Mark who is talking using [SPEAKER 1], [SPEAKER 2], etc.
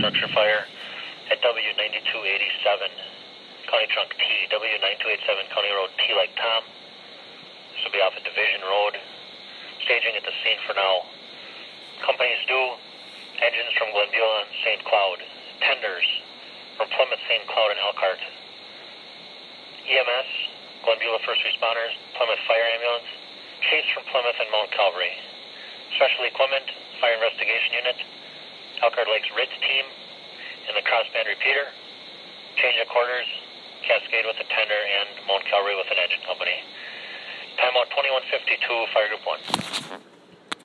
[SPEAKER 1] structure fire at W9287, County Trunk T, W9287, County Road T like Tom. This will be off at Division Road. Staging at the scene for now. Companies due, engines from Glenbeulah and St. Cloud, tenders from Plymouth, St. Cloud, and Elkhart. EMS, Glenbeulah First Responders, Plymouth Fire Ambulance, Chase from Plymouth and Mount Calvary. Special Equipment, Fire Investigation Unit, Elkhart Lakes Ritz Team, and the crossband repeater. Change of quarters, Cascade with a tender, and Mount Calvary with an engine company. Timeout 2152, Fire Group 1.